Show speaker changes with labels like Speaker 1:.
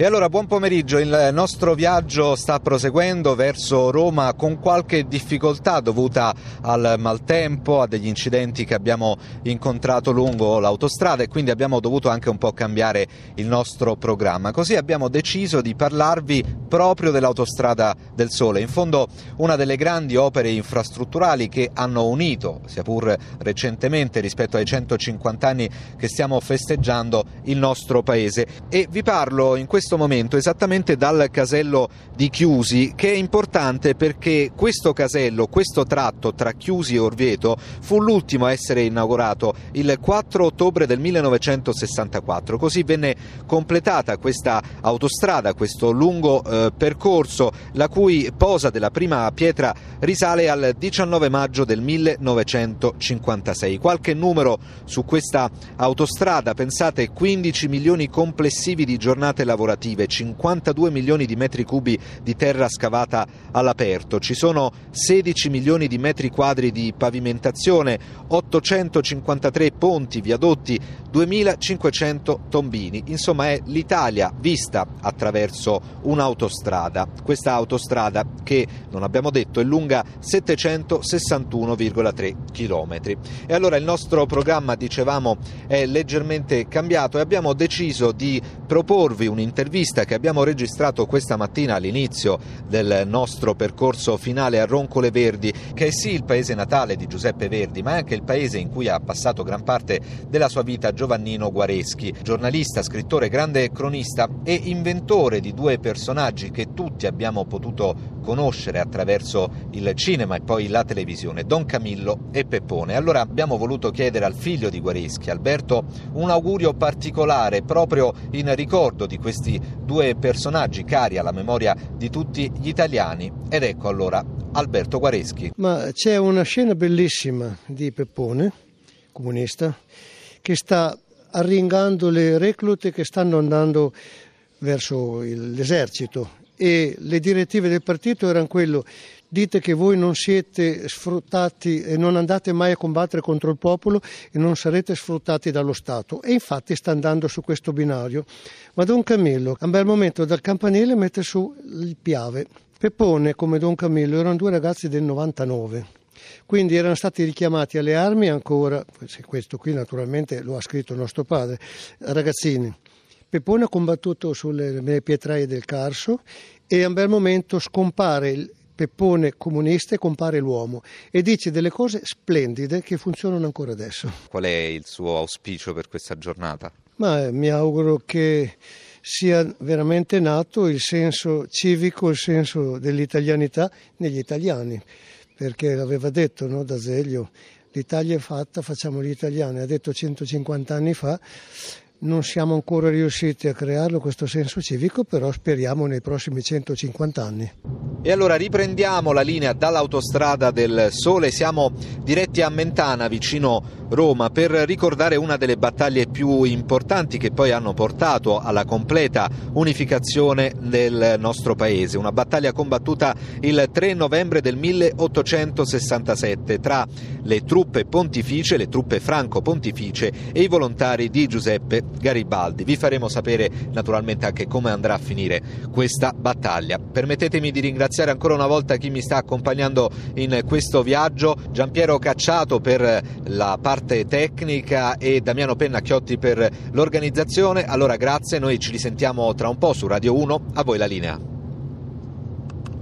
Speaker 1: E allora buon pomeriggio, il nostro viaggio sta proseguendo verso Roma con qualche difficoltà dovuta al maltempo, a degli incidenti che abbiamo incontrato lungo l'autostrada e quindi abbiamo dovuto anche un po' cambiare il nostro programma. Così abbiamo deciso di parlarvi proprio dell'autostrada del Sole, in fondo una delle grandi opere infrastrutturali che hanno unito, sia pur recentemente rispetto ai 150 anni che stiamo festeggiando, il nostro paese. E vi parlo in questo momento esattamente dal casello di Chiusi, che è importante perché questo casello, questo tratto tra Chiusi e Orvieto, fu l'ultimo a essere inaugurato il 4 ottobre del 1964. Così venne completata questa autostrada, questo lungo eh, percorso, la cui posa della prima pietra risale al 19 maggio del 1956. Qualche numero su questa autostrada, pensate 15 milioni complessivi di giornate lavorative, 52 milioni di metri cubi di terra scavata all'aperto, ci sono 16 milioni di metri quadri di pavimentazione, 853 ponti, viadotti, 2500 tombini. Insomma è l'Italia vista attraverso un'autostrada. Questa autostrada che, non abbiamo detto, è lunga 761,3 km. E allora il nostro programma, dicevamo, è leggermente cambiato e abbiamo deciso di proporvi un'intervista che abbiamo registrato questa mattina all'inizio del nostro percorso finale a Roncole Verdi, che è sì il paese natale di Giuseppe Verdi, ma è anche il paese in cui ha passato gran parte della sua vita Giovannino Guareschi, giornalista, scrittore, grande cronista e inventore di due personaggi che tutti abbiamo potuto conoscere attraverso il cinema e poi la televisione, Don Camillo e Peppone. Allora abbiamo voluto chiedere al figlio di Guareschi, Alberto, un augurio particolare proprio in ricordo di questi due personaggi cari alla memoria di tutti gli italiani. Ed ecco allora Alberto Guareschi.
Speaker 2: Ma c'è una scena bellissima di Peppone, comunista, che sta arringando le reclute che stanno andando verso l'esercito e le direttive del partito erano quello dite che voi non siete sfruttati e non andate mai a combattere contro il popolo e non sarete sfruttati dallo Stato. E infatti sta andando su questo binario. Ma Don Camillo, a un bel momento dal campanile mette su il piave. Peppone, come Don Camillo, erano due ragazzi del 99. Quindi erano stati richiamati alle armi ancora, questo qui naturalmente lo ha scritto nostro padre, ragazzini. Peppone ha combattuto sulle pietraie del Carso e a un bel momento scompare il, Peppone comunista e compare l'uomo e dice delle cose splendide che funzionano ancora adesso.
Speaker 1: Qual è il suo auspicio per questa giornata?
Speaker 2: Ma eh, mi auguro che sia veramente nato il senso civico, il senso dell'italianità negli italiani, perché l'aveva detto no, D'Azeglio, l'Italia è fatta, facciamo gli italiani, ha detto 150 anni fa non siamo ancora riusciti a crearlo questo senso civico, però speriamo nei prossimi 150 anni.
Speaker 1: E allora riprendiamo la linea dall'autostrada del Sole, siamo diretti a Mentana, vicino Roma, per ricordare una delle battaglie più importanti che poi hanno portato alla completa unificazione del nostro paese. Una battaglia combattuta il 3 novembre del 1867 tra le truppe pontificie, le truppe franco-pontificie e i volontari di Giuseppe Garibaldi. Vi faremo sapere naturalmente anche come andrà a finire questa battaglia. Permettetemi di ringraziare ancora una volta chi mi sta accompagnando in questo viaggio, Giampiero Cacciato per la parte tecnica e Damiano Pennacchiotti per l'organizzazione. Allora grazie, noi ci risentiamo tra un po' su Radio 1, a voi la linea.